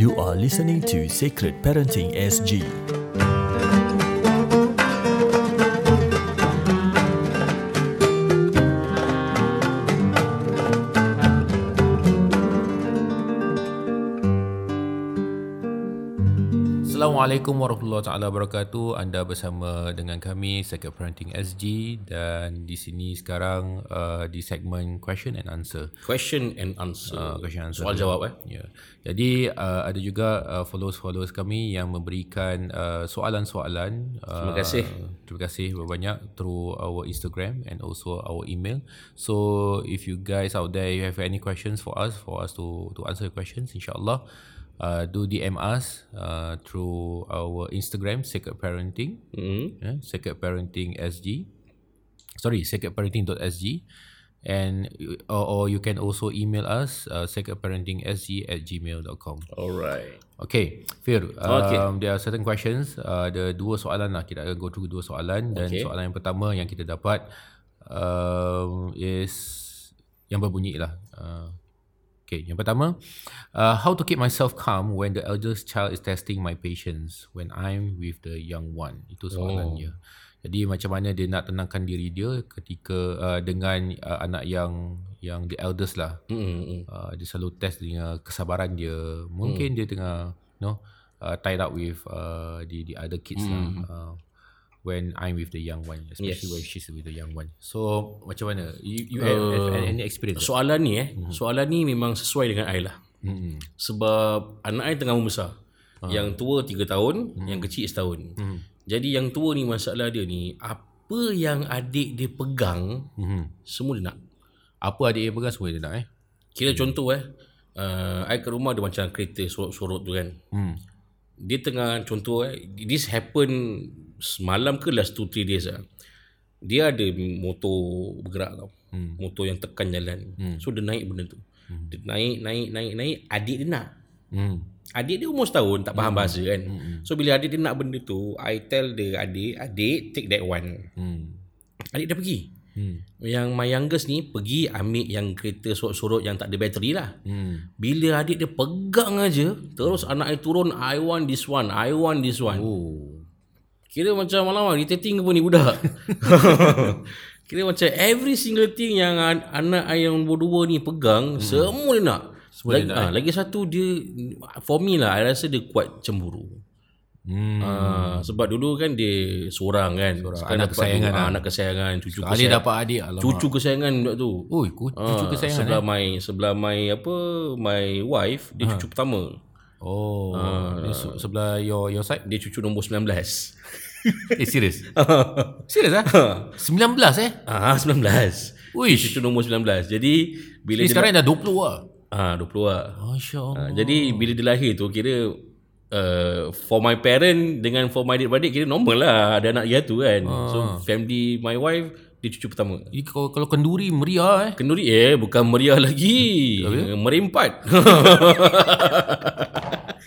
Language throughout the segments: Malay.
You are listening to Sacred Parenting SG. Assalamualaikum warahmatullahi taala wabarakatuh. Anda bersama dengan kami Second Parenting SG dan di sini sekarang uh, di segmen question and answer. Question and answer. Uh, question and answer. Soal jawab eh. Ya. Jadi uh, ada juga uh, followers-followers kami yang memberikan uh, soalan-soalan. Uh, Terima kasih. Terima kasih banyak through our Instagram and also our email. So if you guys out there you have any questions for us for us to to answer your questions insyaallah uh, do DM us uh, through our Instagram Sacred Parenting. Hmm. yeah, Sacred Parenting SG. Sorry, sacredparenting.sg. And or, or you can also email us uh, sacredparentingsg at gmail.com. Alright. Okay, Fir. Okay. Um, there are certain questions. Uh, ada dua soalan lah. Kita akan go through dua soalan. Dan Okay. soalan yang pertama yang kita dapat um, is yang berbunyi lah. Uh, okay, yang pertama. Uh, how to keep myself calm when the eldest child is testing my patience when I'm with the young one. Itu soalan Oh. dia. Jadi macam mana dia nak tenangkan diri dia ketika uh, dengan uh, anak yang yang the eldest lah Hmm. uh, dia selalu test dengan kesabaran dia mungkin dia tengah you know uh, tied up with uh, the the other kids lah uh, when I'm with the young one especially Yes. when she's with the young one so macam mana you, you have, have any experience? Soalan ni eh. Soalan ni memang sesuai dengan I lah. Mm-mm. Sebab anak I tengah membesar. Yang tua 3 tahun, yang kecil setahun. Jadi yang tua ni masalah dia ni, apa yang adik dia pegang, Mhm. semua dia nak. apa adik dia pegang semua dia nak eh Kira contoh eh, uh, I ke rumah ada macam kereta sorot-sorot tu kan. hmm. Dia tengah contoh eh, this happen semalam ke last 2-3 days lah. Dia ada motor bergerak tau. Hmm. Motor yang tekan jalan. Hmm. So dia naik benda tu. Hmm. Dia naik, naik, naik, naik. Adik dia nak. Hmm. Adik dia umur setahun tak faham bahasa kan. So bila adik dia nak benda tu, I tell dia adik, adik take that one. Hmm. Adik dah pergi. Hmm. Yang my youngest ni pergi ambil yang kereta sorot-sorot yang tak ada bateri lah. Hmm. Bila adik dia pegang aja, terus anak dia turun, I want this one, I want this one. oh Kira macam malam irritating ke pun ni budak. Kira macam every single thing yang an- anak yang nombor dua ni pegang, hmm. semua dia nak. Semua lagi, dia nak, ah, lagi satu dia, for me lah, I rasa dia kuat cemburu. hmm. Ah, sebab dulu kan dia seorang kan. Sekarang Anak kesayangan dua, lah. ah, anak kesayangan, cucu Ali kesayangan. dapat adik alamak Cucu kesayangan budak tu. Oi, cucu Ah, kesayangan sebelah eh? my sebelah my apa my wife dia cucu pertama. Oh, dia se- sebelah your your side. Dia cucu nombor 19. Eh, serius? serius ah? 19 eh? ah 19. Uish. Cucu nombor 19. Jadi bila dia sekarang dah 20 lah. ah 20 lah. Masya Allah. Ah, jadi bila dia lahir tu kira uh, for my parent dengan for my adik-beradik kira normal lah ada anak gitu kan. So family my wife dia cucu pertama. Ini kalau, kalau kenduri meriah eh. Kenduri eh bukan meriah lagi. Merempat.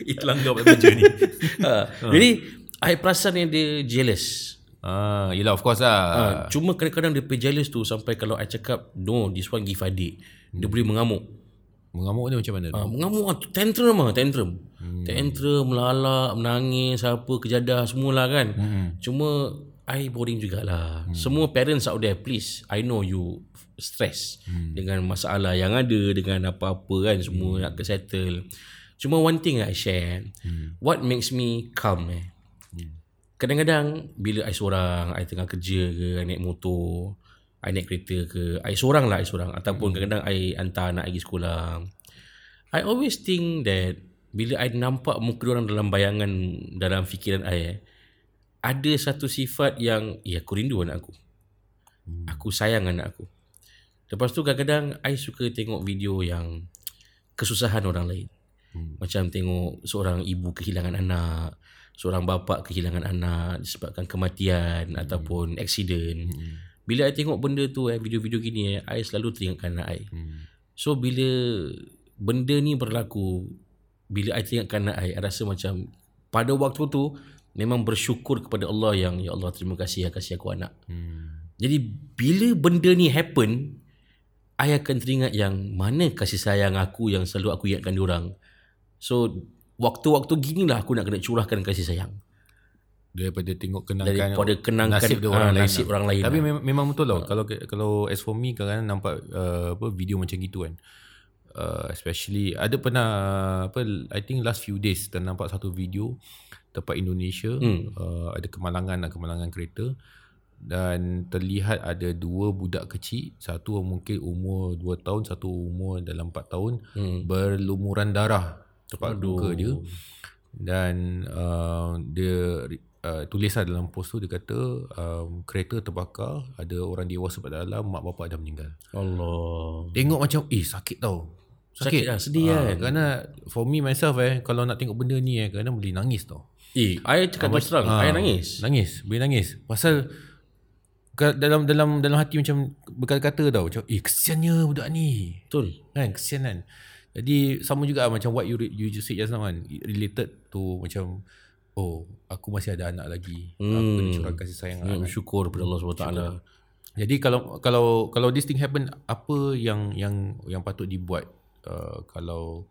Itu langgar buat kerja ni. ha. Jadi I perasan yang dia jealous. Ah, yelah of course lah. Ha. Cuma kadang-kadang dia jealous tu sampai kalau I cakap no this one give adik. Dia boleh mengamuk. Mengamuk ni macam mana? Ha, mengamuk lah. Tantrum lah. Tantrum. Hmm. Tantrum, melalak, menangis, apa, kejadah semualah kan. Hmm. Cuma I boring jugalah. Hmm. Semua parents out there please. I know you stress hmm. dengan masalah yang ada dengan apa-apa kan semua hmm. nak ke settle. Cuma one thing I share. Hmm. What makes me calm eh. Kadang-kadang bila I seorang, I tengah kerja ke, I naik motor, I naik kereta ke, I seorang lah I seorang. Ataupun kadang-kadang I hantar anak pergi sekolah. I always think that bila I nampak muka orang dalam bayangan, dalam fikiran I, eh, ada satu sifat yang, ya aku rindu anak aku. Aku sayang anak aku. Lepas tu kadang-kadang I suka tengok video yang kesusahan orang lain. Macam tengok seorang ibu kehilangan anak, seorang bapa kehilangan anak disebabkan kematian hmm. ataupun aksiden. Hmm. Bila I tengok benda tu eh video-video gini eh I selalu teringatkan anak I. Hmm. So bila benda ni berlaku bila I teringatkan anak I, I rasa macam pada waktu tu memang bersyukur kepada Allah yang ya Allah terima kasih ya kasih aku anak. Hmm. Jadi bila benda ni happen I akan teringat yang mana kasih sayang aku yang selalu aku ingatkan diorang. So waktu-waktu gini lah aku nak kena curahkan kasih sayang. daripada tengok kenangkan Daripada kenangkan, nasib dia orang lain nasib lah. orang lain tapi lah. memang, betul tau kalau kalau as for me kadang-kadang nampak uh, apa video macam gitu kan uh, especially ada pernah apa I think last few days ternampak satu video tempat Indonesia hmm. uh, ada kemalangan kemalangan kereta dan terlihat ada dua budak kecil satu mungkin umur 2 tahun satu umur dalam 4 tahun hmm. berlumuran darah tempat muka dia dan uh, dia uh, tulislah dalam post tu dia kata um, kereta terbakar ada orang dewasa pada dalam mak bapak dah meninggal Allah. tengok macam eh sakit tau Sakit lah, sedih Ah, kan? kerana for me myself eh kalau nak tengok benda ni eh kadang boleh nangis tau Eh, I cakap terus terang, Ah, I nangis. Nangis, boleh nangis. Pasal dalam dalam dalam hati macam berkata-kata tau, macam eh kesiannya budak ni. Betul. Kan, kesian kan. Jadi sama juga lah macam what you you just said just now kan, related to macam oh, aku masih ada anak lagi. Hmm. Aku kena curang kasih sayang Ya, anak. bersyukur kepada Allah SWT. Jadi kalau kalau kalau this thing happen apa yang yang yang patut dibuat uh, kalau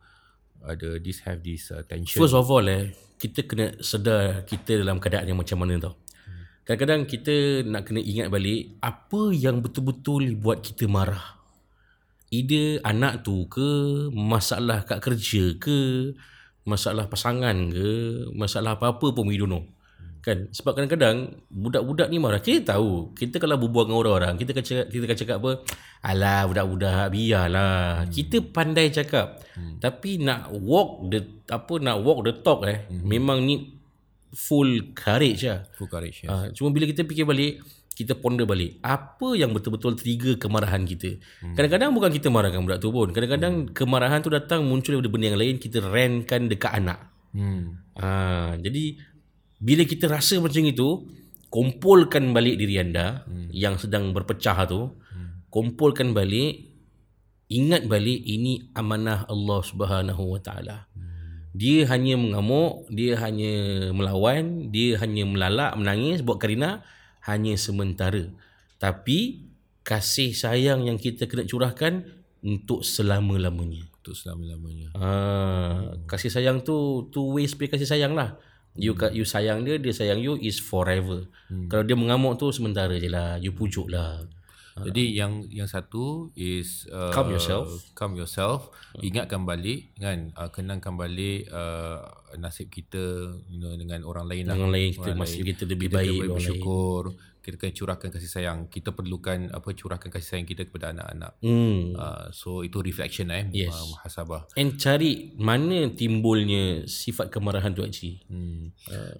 ada this have this uh, tension First of all eh, kita kena sedar kita dalam keadaan yang macam mana tau. Kadang-kadang kita nak kena ingat balik apa yang betul-betul buat kita marah. Either anak tu ke, masalah kat kerja ke, masalah pasangan ke, masalah apa-apa pun we don't know. Kan? Sebab kadang-kadang budak-budak ni marah. Kita tahu. Kita kalau berbual dengan orang-orang, kita akan cakap, kita akan cakap apa? Alah budak-budak biarlah. Hmm. Kita pandai cakap. Hmm. Tapi nak walk the apa nak walk the talk eh hmm. memang ni full courage lah. full courage. Yes. Ha, cuma bila kita fikir balik, kita ponder balik apa yang betul-betul trigger kemarahan kita. Hmm. Kadang-kadang bukan kita marahkan budak tu pun. Kadang-kadang hmm. kemarahan tu datang muncul daripada benda yang lain kita rantkan dekat anak. Hmm. Ha, jadi bila kita rasa macam itu, kumpulkan balik diri anda hmm. yang sedang berpecah tu, hmm. kumpulkan balik, ingat balik ini amanah Allah Subhanahu Wa Taala. Dia hanya mengamuk, dia hanya melawan, dia hanya melalak, menangis buat karina hanya sementara. Tapi kasih sayang yang kita kena curahkan untuk selama-lamanya. Untuk selama-lamanya. Ah, kasih sayang tu two ways play kasih sayang lah. You hmm. you sayang dia, dia sayang you is forever. Hmm. Kalau dia mengamuk tu sementara je lah. You pujuk lah. Jadi yang yang satu is uh, Calm yourself. Calm yourself. Ingatkan balik kan uh, kenangkan balik uh, nasib kita you know, dengan orang lain lah. Dengan lain kita Orang masih lain. kita lebih kita baik dengan orang lain. bersyukur. Kita kena curahkan kasih sayang. Kita perlukan apa curahkan kasih sayang kita kepada anak-anak. Hmm. Uh, so itu reflection eh Yes. uh, muhasabah. And cari mana timbulnya sifat kemarahan tu actually. Hmm.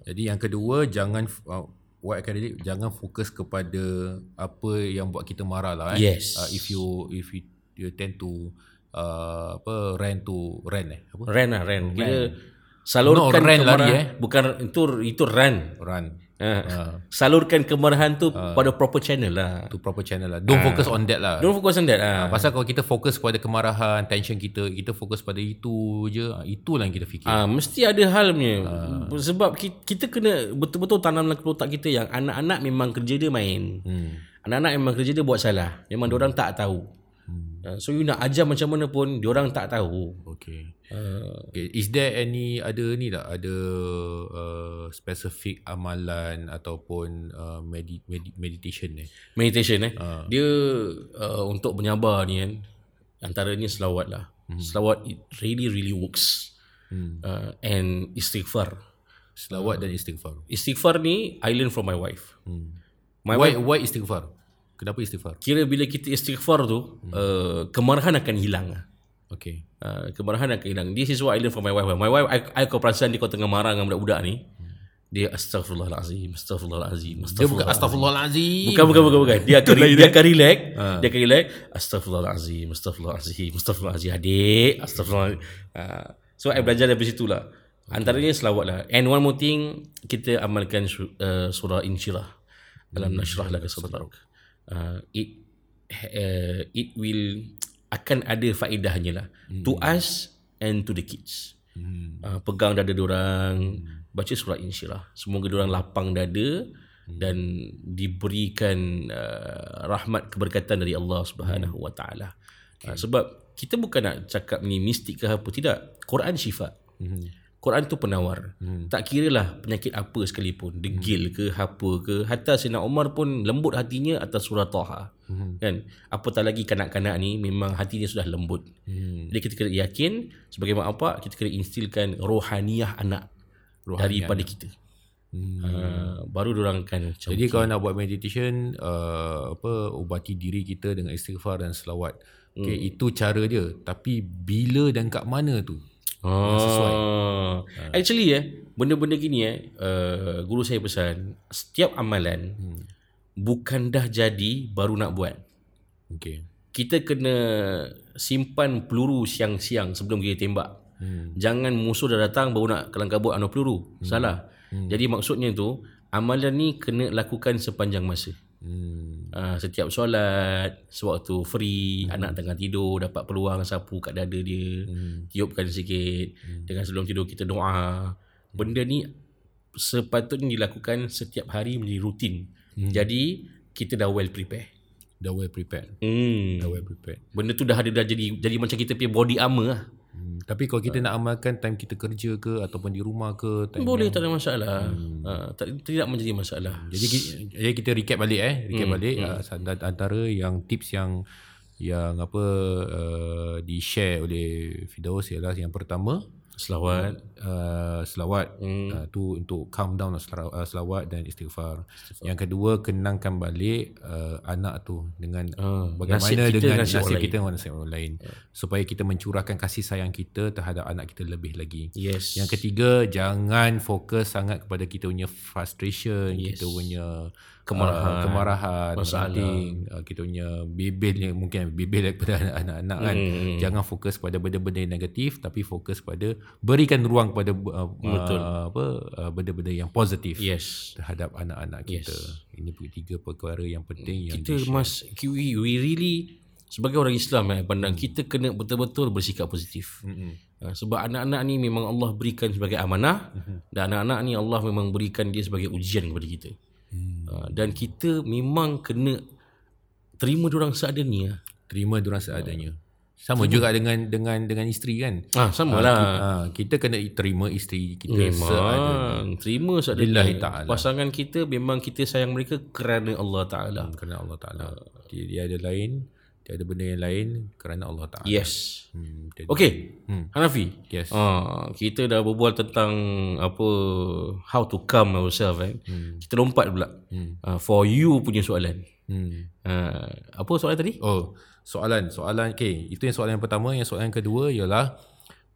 Jadi yang kedua jangan uh, what I can relate, jangan fokus kepada apa yang buat kita marah lah eh. Yes. Uh, if you if you, you tend to uh, apa rant to rant eh apa? Ran lah, ran. Kira salurkan No, kemarahan. lari, eh. Bukan itu itu ran. Ha. Salurkan kemarahan tu pada proper channel lah. to proper channel lah. Don't focus on that lah. Don't focus on that lah. Pasal kalau kita fokus pada kemarahan, tension kita, kita fokus pada itu je, ah, itulah yang kita fikir. Ah, mesti ada hal punya. Sebab kita, kita kena betul-betul tanam dalam otak kita yang anak-anak memang kerja dia main. Hmm. Anak-anak memang kerja dia buat salah. Memang hmm. orang tak tahu. Hmm. So you nak ajar macam mana pun orang tak tahu. Okay. Uh, okay. Is there any ada ni tak ada uh, specific amalan ataupun uh, medi- medi- meditation ni? meditation eh. Dia uh, untuk menyabar ni kan antaranya selawat lah. Hmm. Selawat it really really works. Hmm. Uh, and istighfar. Selawat dan istighfar. Istighfar ni I learn from my wife. Hmm. My Why why istighfar? Kenapa istighfar? Kira bila kita istighfar tu, hmm. uh, kemarahan akan hilang. Okay. Uh, kemarahan akan hilang. This is what I learn from my wife. My wife, I, I kau perasan dia kau tengah marah dengan budak-budak ni. Dia astagfirullahalazim, astagfirullahalazim, Dia bukan astagfirullahalazim. astaghfirullahalazim. Bukan, bukan, bukan, bukan. Dia akan, dia akan relax. Dia akan relax. Astagfirullahalazim, astagfirullahalazim, astagfirullahalazim. Adik, astagfirullahalazim. Uh, so, I belajar dari situ lah. Antaranya selawat lah. And one more thing, kita amalkan uh, surah Insyirah. Dalam nasyrah laka sadrak. Uh, it uh, it will akan ada faedahnya lah. To us and to the kids. Uh, pegang dada orang baca surah insyirah semoga orang lapang dada dan diberikan uh, rahmat keberkatan dari Allah Subhanahu wa taala. Uh, sebab kita bukan nak cakap ni mistik ke apa tidak. Quran syifa Quran tu penawar. Hmm. Tak kira lah penyakit apa sekalipun, degil ke, apa ke. Hatta Sayyidina Umar pun lembut hatinya atas surah Taha. Hmm. Kan? Apatah lagi kanak-kanak ni memang hatinya sudah lembut. Hmm. Jadi kita kena yakin sebagai mak bapak kita kena instilkan rohaniah anak rohaniah daripada anak. kita. Hmm. Uh, baru orang akan Jadi kalau nak buat meditation uh, apa ubati diri kita dengan istighfar dan selawat. Okay, hmm. itu cara dia. Tapi bila dan kat mana tu? Oh. Sesuai. Actually eh, benda-benda gini eh, uh, guru saya pesan, setiap amalan hmm. bukan dah jadi baru nak buat. Okay. Kita kena simpan peluru siang-siang sebelum kita tembak. Hmm. Jangan musuh dah datang baru nak kelang kabut anu peluru. Hmm. Salah. Hmm. Jadi maksudnya tu, amalan ni kena lakukan sepanjang masa. Hmm. Uh, setiap solat sewaktu free hmm. anak tengah tidur dapat peluang sapu kat dada dia hmm. tiupkan sikit hmm. dengan sebelum tidur kita doa benda ni sepatutnya dilakukan setiap hari menjadi rutin hmm. jadi kita dah well prepared dah well prepared hmm. dah well prepared benda tu dah ada dah jadi jadi macam kita punya body armor lah Hmm, tapi kalau kita uh. nak amalkan time kita kerja ke ataupun di rumah ke time boleh yang, tak ada masalah. Hmm. Uh, tak, tidak menjadi masalah. Jadi jadi kita recap balik eh, recap hmm. balik hmm. Uh, antara yang tips yang yang apa uh, di share oleh Fidaus ialah yang pertama selawat uh, selawat hmm. uh, tu untuk calm down selawat, uh, selawat dan istighfar. istighfar. Yang kedua kenangkan balik uh, anak tu dengan uh, bagaimana nasib dengan nasib, nasib kita dengan nasib orang lain uh. supaya kita mencurahkan kasih sayang kita terhadap anak kita lebih lagi. Yes. Yang ketiga jangan fokus sangat kepada kita punya frustration, yes. kita punya kemarahan, uh, kemarahan masalah uh, kita punya bebel yang mungkin bebel daripada anak-anak kan. Hmm. Jangan fokus pada benda-benda yang negatif tapi fokus pada berikan ruang kepada uh, Betul. Uh, apa uh, benda-benda yang positif yes. terhadap anak-anak kita. Yes. Ini tiga perkara yang penting yang kita mas we, we really sebagai orang Islam eh pandang hmm. kita kena betul-betul bersikap positif. Hmm. Uh, sebab anak-anak ni memang Allah berikan sebagai amanah hmm. dan anak-anak ni Allah memang berikan dia sebagai ujian kepada kita. Uh, dan kita memang kena terima dia orang seadanya. Terima dia orang seadanya. Uh. Sama juga dengan dengan dengan isteri kan. Ah sama lah. Ha, kita, ha, kita kena terima isteri kita memang, seadanya. Terima seadanya. Ta'ala. Pasangan kita memang kita sayang mereka kerana Allah Taala. Kerana Allah Taala. Dia, dia ada lain, dia ada benda yang lain kerana Allah Taala. Yes. Hmm, okay. Hmm. Hanafi. Yes. Ah kita dah berbual tentang apa how to calm ourselves eh. Hmm. Kita lompat pula. Hmm. Uh, for you punya soalan. Hmm. Uh, apa soalan tadi? Oh soalan soalan okay itu yang soalan yang pertama yang soalan yang kedua ialah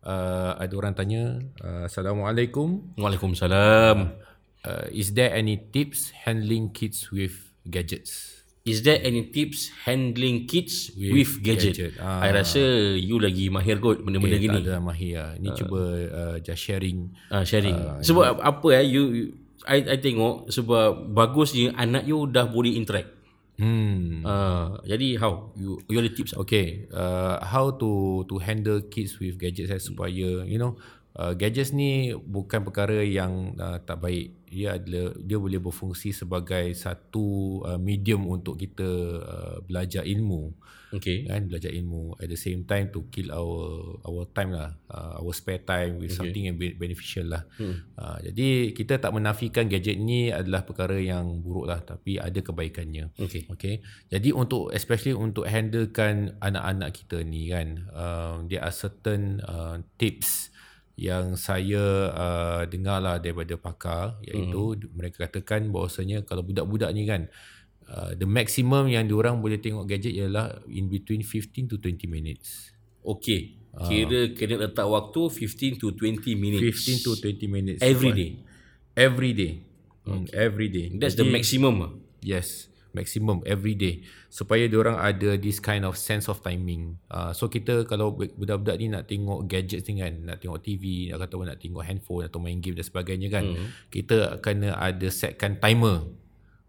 uh, ada orang tanya uh, assalamualaikum waalaikumsalam uh, is there any tips handling kids with gadgets Is there any tips handling kids with, with gadget? gadget. Ah. I rasa you lagi mahir kot benda-benda okay, gini. Tak ada mahir lah. Ni uh. cuba uh, just sharing. Uh, sharing. Uh, sebab apa ya, you, you I, I tengok sebab bagusnya anak you dah boleh interact. Hmm. Uh, jadi how you you ada tips? Okay. Uh, how to to handle kids with gadgets eh, supaya you know uh, gadgets ni bukan perkara yang uh, tak baik. Dia adalah dia boleh berfungsi sebagai satu uh, medium untuk kita uh, belajar ilmu okay. kan belajar ilmu at the same time to kill our our time lah uh, our spare time with okay. something yang beneficial lah hmm. uh, jadi kita tak menafikan gadget ni adalah perkara yang buruk lah tapi ada kebaikannya okay. okay jadi untuk especially untuk handlekan anak-anak kita ni kan uh, there are certain uh, tips yang saya uh, dengar lah daripada pakar iaitu hmm. mereka katakan bahawasanya kalau budak-budak ni kan Uh, the maximum yang diorang boleh tengok gadget ialah in between 15 to 20 minutes. Okay. Uh, Kira kena letak waktu 15 to 20 minutes. 15 to 20 minutes. Every day. Every day. Hmm, okay. every day. That's Jadi, the maximum. Yes. Maximum every day. Supaya diorang ada this kind of sense of timing. Uh, so kita kalau budak-budak ni nak tengok gadget ni kan. Nak tengok TV. Atau nak tengok handphone. Atau main game dan sebagainya kan. Hmm. Kita kena ada setkan timer.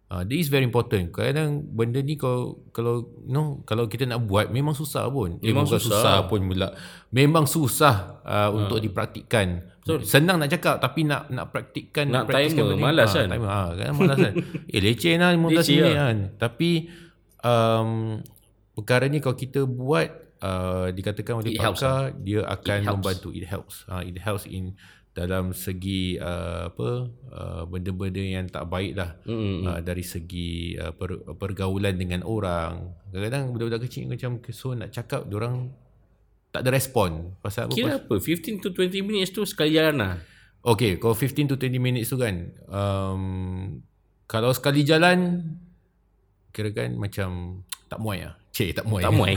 Uh, this is very important. Kadang benda ni kalau kalau no kalau kita nak buat memang susah pun. Eh, memang susah. susah pun pula. Memang susah uh, uh. untuk dipraktikkan. So, Senang nak cakap tapi nak nak praktikkan nak timer malas kan. Timer ha, kan malas kan. eh leceh lah 15 minit lah. kan. Tapi um, perkara ni kalau kita buat uh, dikatakan oleh pakar dia akan membantu it helps. Uh, it helps in dalam segi uh, apa uh, benda-benda yang tak baik lah mm-hmm. uh, dari segi uh, per, pergaulan dengan orang kadang-kadang budak-budak kecil macam so nak cakap orang tak ada respon pasal apa Kira apa? 15 to 20 minutes tu sekali jalan lah. Okay, kalau 15 to 20 minutes tu kan, um, kalau sekali jalan, kira kan macam tak muai lah. Cik, tak muai. Tak muai.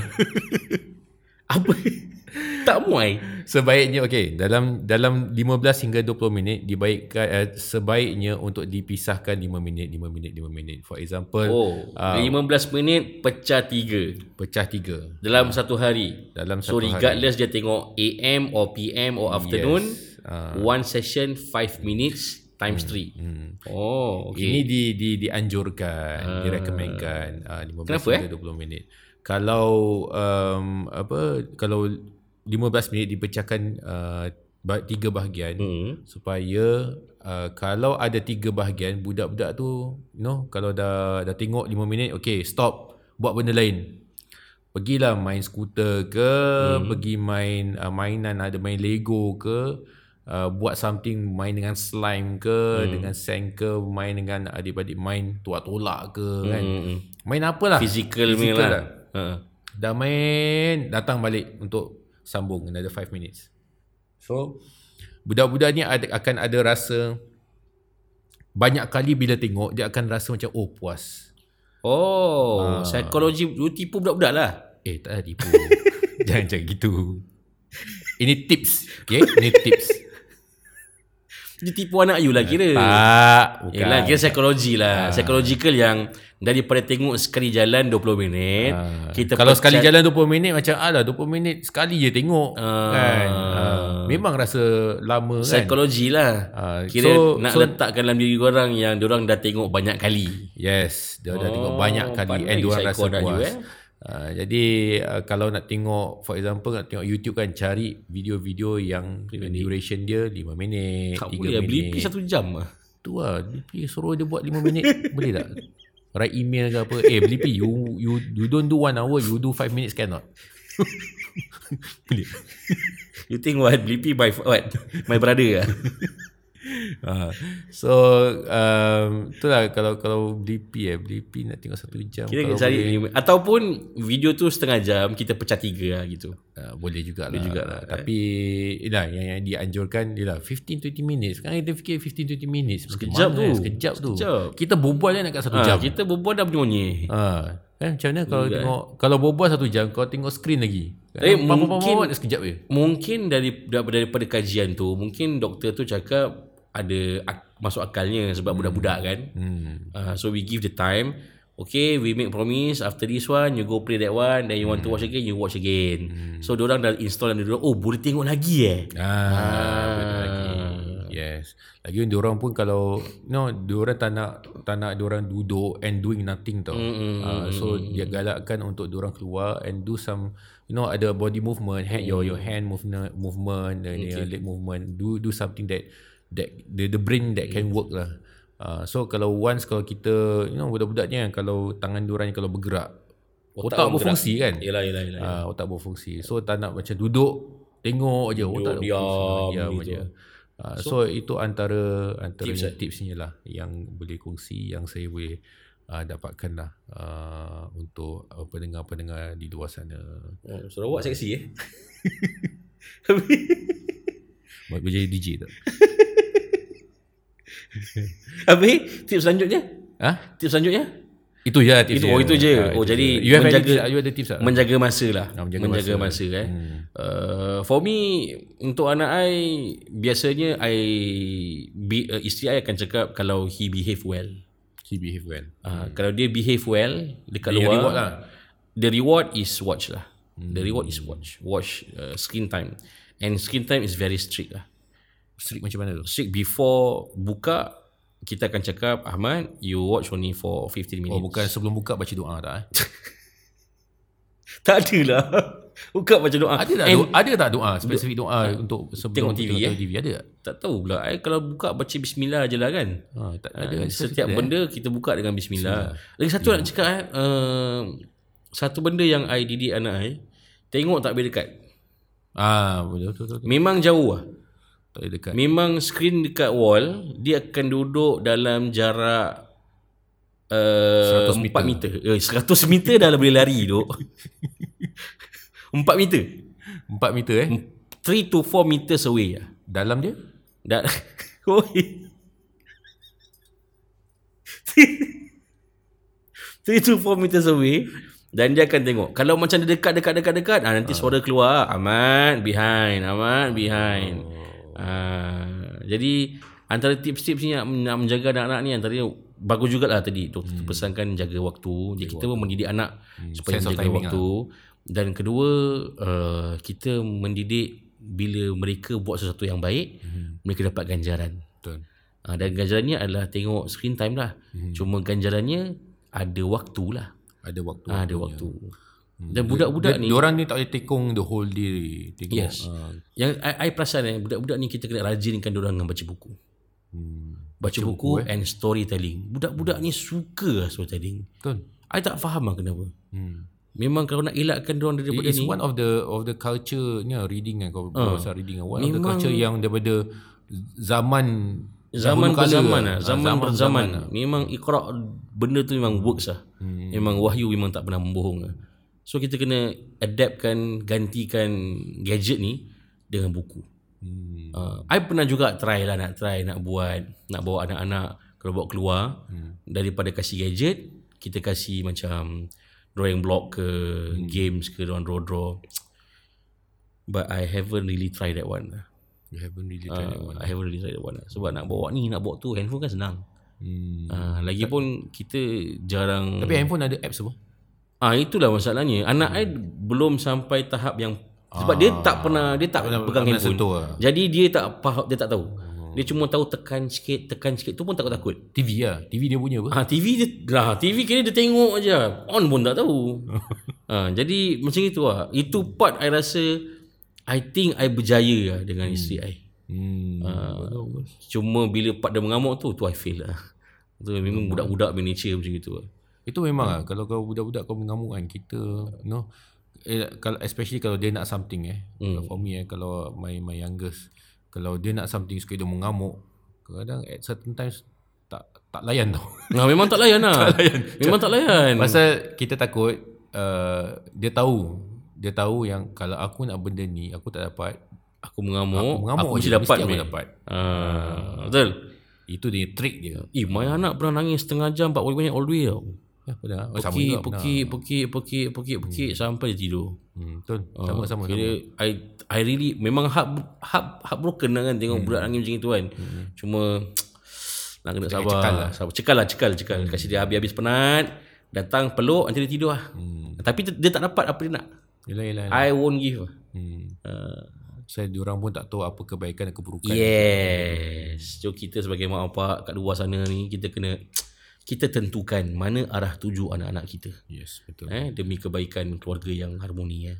apa? tak muai. Sebaiknya, okay, dalam dalam 15 hingga 20 minit, dibaikkan, uh, sebaiknya untuk dipisahkan 5 minit, 5 minit, 5 minit. For example, Oh, uh, 15 minit pecah 3 pecah tiga. dalam satu hari. Dalam So satu hari. regardless dia tengok AM or PM or afternoon, Yes. Ah. one session 5 minutes times 3. Oh, okay. Ini di di dianjurkan, direkomendkan uh, 15 Kenapa, hingga 20 minit. Kalau um, apa kalau 15 minit dipecahkan uh, tiga bahagian Hmm. supaya uh, kalau ada tiga bahagian budak-budak tu you know kalau dah dah tengok 5 minit okay stop buat benda lain. Pergilah main skuter ke, hmm. pergi main uh, mainan ada main Lego ke, uh, buat something main dengan slime ke, hmm. dengan sand ke, main dengan adik-adik main tolak-tolak ke kan. Hmm. Main apalah. Physical Physical lah. lah. Ha. Dah main, datang balik untuk sambung another 5 minutes. So, budak-budak ni ada, akan ada rasa banyak kali bila tengok dia akan rasa macam oh puas. Oh, psikologi lu tipu budak-budak lah. Eh tak ada tipu. Jangan macam gitu. Ini tips, okay? Ini tips. Dia tipu anak you lah kira. Tak, bukan. Yelah, kira psikologi lah. Psychological yang daripada tengok sekali jalan 20 minit, Ah, kita Kalau pecah- sekali jalan 20 minit macam alah 20 minit sekali je tengok Ah. kan. Ah, memang rasa lama kan. Psikologi lah. Ah, Kira so- nak so- letakkan dalam diri korang yang orang dah tengok banyak kali. Yes, dia dah Oh, tengok banyak kali and diorang rasa anak you, puas. eh. Uh, jadi uh, kalau nak tengok for example nak tengok YouTube kan cari video-video yang duration dia 5 minit, Tak 3 boleh lah. Beli minit. satu jam lah. Tu lah, Blippi suruh dia buat 5 minit boleh tak? Write email ke apa. Eh Blippi you you you don't do 1 hour, you do 5 minutes cannot. boleh. You think what? Blippi by what? My brother lah. Uh, so um, itulah kalau kalau Blippi eh Blippi nak tengok satu jam Kira kalau kita cari boleh, Ataupun video tu setengah jam Kita pecah tiga lah gitu Uh, boleh jugalah. Boleh jugalah, Tapi ialah yang, yang dianjurkan ialah 15 20 minutes. Sekarang kita fikir 15 20 minutes. Sekejap tu. Sekejap tu. Sekejap. Kita berbual kan nak kat satu ha, jam. Kita berbual dah menyonyi Ha, kan macam mana kalau Juga, tengok kalau berbual satu jam kau tengok skrin lagi. Eh, mungkin- sekejap je. Mungkin dari daripada kajian tu Mungkin doktor tu cakap Ada ak- masuk akalnya Sebab budak-budak kan Hmm. uh, So we give the time Okay we make promise After this one You go play that one Then you want to watch again You watch again So orang dah install dan dia Oh boleh tengok lagi eh Ah, betul lagi. Yes. Lagi orang pun kalau no, orang tak nak tak nak orang duduk and doing nothing tau. Mm, uh, so dia galakkan untuk orang keluar and do some you know ada body movement, hand, your your hand movement movement and okay. leg movement. Do do something that that the the brain that can work lah. Uh, so kalau once kalau kita you know budak-budaknya kalau tangan diorang ni kalau bergerak otak, otak bergerak. berfungsi kan Yelah yelah yelah uh, otak berfungsi so tak nak macam duduk tengok je otak tak diam berfungsi. diam gitu. je uh, so, itu antara antara Tips, tips, tipsnya lah yang boleh kongsi yang saya boleh uh, dapatkan lah uh, untuk uh, pendengar-pendengar di luar sana oh, Sarawak seksi eh boleh jadi DJ tak? Habis tips selanjutnya Ha? Tips selanjutnya Itu je lah tips Itu- dia. oh, itu je. Ah, Oh, itu jadi je. you have menjaga- any you ada tips tak? Menjaga masa lah Ah, menjaga Menjaga masa. masa, kan uh, For me Untuk anak I Biasanya I be, uh, Isteri I akan cakap Kalau he behave well He behave well uh, Kalau dia behave well Dekat Dia luar reward lah. The reward is watch lah The reward is watch Watch uh, screen time And screen time is very strict lah Strict macam mana tu? Strict before Buka Kita akan cakap Ahmad You watch only for 15 minutes Oh bukan sebelum buka baca doa tak eh? Tak ada lah Buka baca doa. Ada tak And doa, ada tak doa spesifik doa untuk sebelum tengok TV, kita eh? TV ada tak? Tak tahu pula. I kalau buka baca bismillah je lah kan? Ha, tak ada. Ada kan Setiap spesifik, benda kita buka dengan bismillah, Lagi satu nak cakap eh, uh, Satu benda yang I didik anak I Tengok tak boleh dekat Ah, betul betul betul. Memang jauh lah Tak boleh dekat. Memang screen dekat wall dia akan duduk dalam jarak uh, 100 4 meter. Eh 100 meter dah boleh lari duk. 4 meter. 4 meter eh. 3 to 4 meters away lah. Dalam dia? Dan Oi. 3 to 4 meters away dan dia akan tengok kalau macam dia dekat dekat dekat dekat ah nanti suara keluar aman behind aman behind ah jadi antara tips-tips ni nak, nak menjaga anak-anak ni antara bagus jugalah tadi doktor hmm. pesankan jaga waktu jadi kita pun mendidik anak supaya Sense menjaga waktu dan kedua uh, kita mendidik bila mereka buat sesuatu yang baik mereka dapat ganjaran Betul. Ha, dan ganjarannya adalah tengok screen time lah. Hmm. Cuma ganjarannya ada waktu lah. Ada waktu. Ha, ada waktu. Dan budak-budak ni, Diorang ni tak boleh tekong the whole day. Tengok. yes. ah, yang I, I perasan eh, budak-budak ni kita kena rajinkan diorang dengan baca buku. hmm. Baca, buku, and storytelling. Budak-budak ni suka lah storytelling. Betul. I tak faham lah kenapa. Hmm. Memang kalau nak elakkan diorang daripada It's ni, one of the of the culture ni reading kan kau uh, pasal reading kan. One of the Memang- culture yang daripada zaman zaman berzaman lah. Ah, Zaman berzaman. lah. Memang ikhra benda tu memang works lah. Hmm. Memang wahyu memang tak pernah membohong lah. So kita kena adaptkan, gantikan gadget ni dengan buku. Hmm. Uh, I pernah juga try lah nak try nak buat nak bawa anak-anak kalau bawa keluar hmm. daripada kasih gadget kita kasih macam drawing block ke hmm. games ke orang draw draw but I haven't really tried that one lah. You haven't really tried that Uh, one. I haven't really tried that one lah. sebab nak bawa ni nak bawa tu handphone kan senang Hmm. uh, lagipun kita jarang Tapi handphone ada apps apa? Ah itulah masalahnya. Anak I belum sampai tahap yang sebab dia tak pernah dia tak pernah- pegang handphone. lah. Jadi dia tak faham dia tak tahu. Dia cuma tahu tekan sikit, tekan sikit tu pun takut-takut. TV lah. TV dia punya apa? Ah TV dia lah, TV kira dia tengok aja. On pun tak tahu. ah jadi macam itu lah. Itu part I rasa I think I berjaya lah dengan isteri I. Hmm. Ah, cuma bila part dia mengamuk tu tu I fail lah. Tu memang budak-budak miniature macam itu lah. Itu memang lah. Kalau kau budak-budak kau mengamuk kan. Kita, you know. Eh, kalau, especially kalau dia nak something eh. Hmm. For me eh. Kalau my, my youngest. Kalau dia nak something suka dia mengamuk. Kadang-kadang at certain times. Tak tak layan tau. Nah, memang tak layan lah. Memang tak layan. Pasal kita takut. Uh, dia tahu. Dia tahu yang kalau aku nak benda ni. Aku tak dapat. Aku mengamuk, aku, mengamuk aku mesti dapat mesti aku dapat. Ah, betul. Itu dia trick dia. Eh, my anak pernah nangis setengah jam 40 minit all the way tau. Ya. Oh, sama Pekik, juga pernah. pekik, pekik, pekik, pekik, pekik sampai dia tidur. Hmm, betul. Sama sama. sama. Kira I I really memang heart heart heartbroken lah kan tengok budak nangis macam itu kan. Cuma nak kena sabar. cekal lah. Sabar. Cekal lah, cekal, cekal. Kasih dia habis-habis penat. Datang peluk nanti dia tidur lah. Tapi dia, dia tak dapat apa dia nak. Yelah, yelah. yelah. I won't give lah. Hmm. Uh, Saya diorang pun tak tahu apa kebaikan dan keburukan. Yes. So kita sebagai mak bapak kat luar sana ni kita kena kita tentukan mana arah tuju anak-anak kita. Yes, betul. Eh demi kebaikan keluarga yang harmoni ya.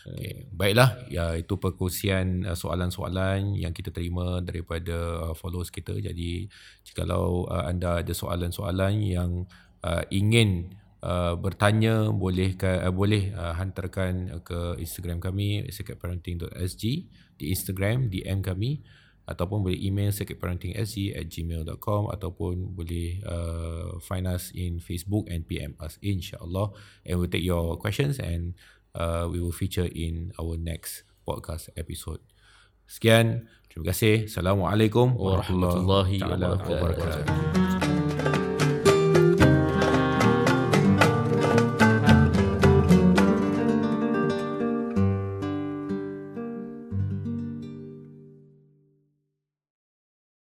Okay. Baiklah, ya itu perkongsian uh, soalan-soalan yang kita terima daripada uh, followers kita. Jadi, jikalau uh, anda ada soalan-soalan yang uh, ingin uh, bertanya, boleh uh, boleh uh, hantarkan ke Instagram kami secretparenting.sg di Instagram DM kami ataupun boleh email secretparenting.sg at gmail.com ataupun boleh uh, find us in Facebook and PM us insyaAllah and we'll take your questions and uh, we will feature in our next podcast episode. Sekian, terima kasih. Assalamualaikum Warahmatullahi wabarakatuh.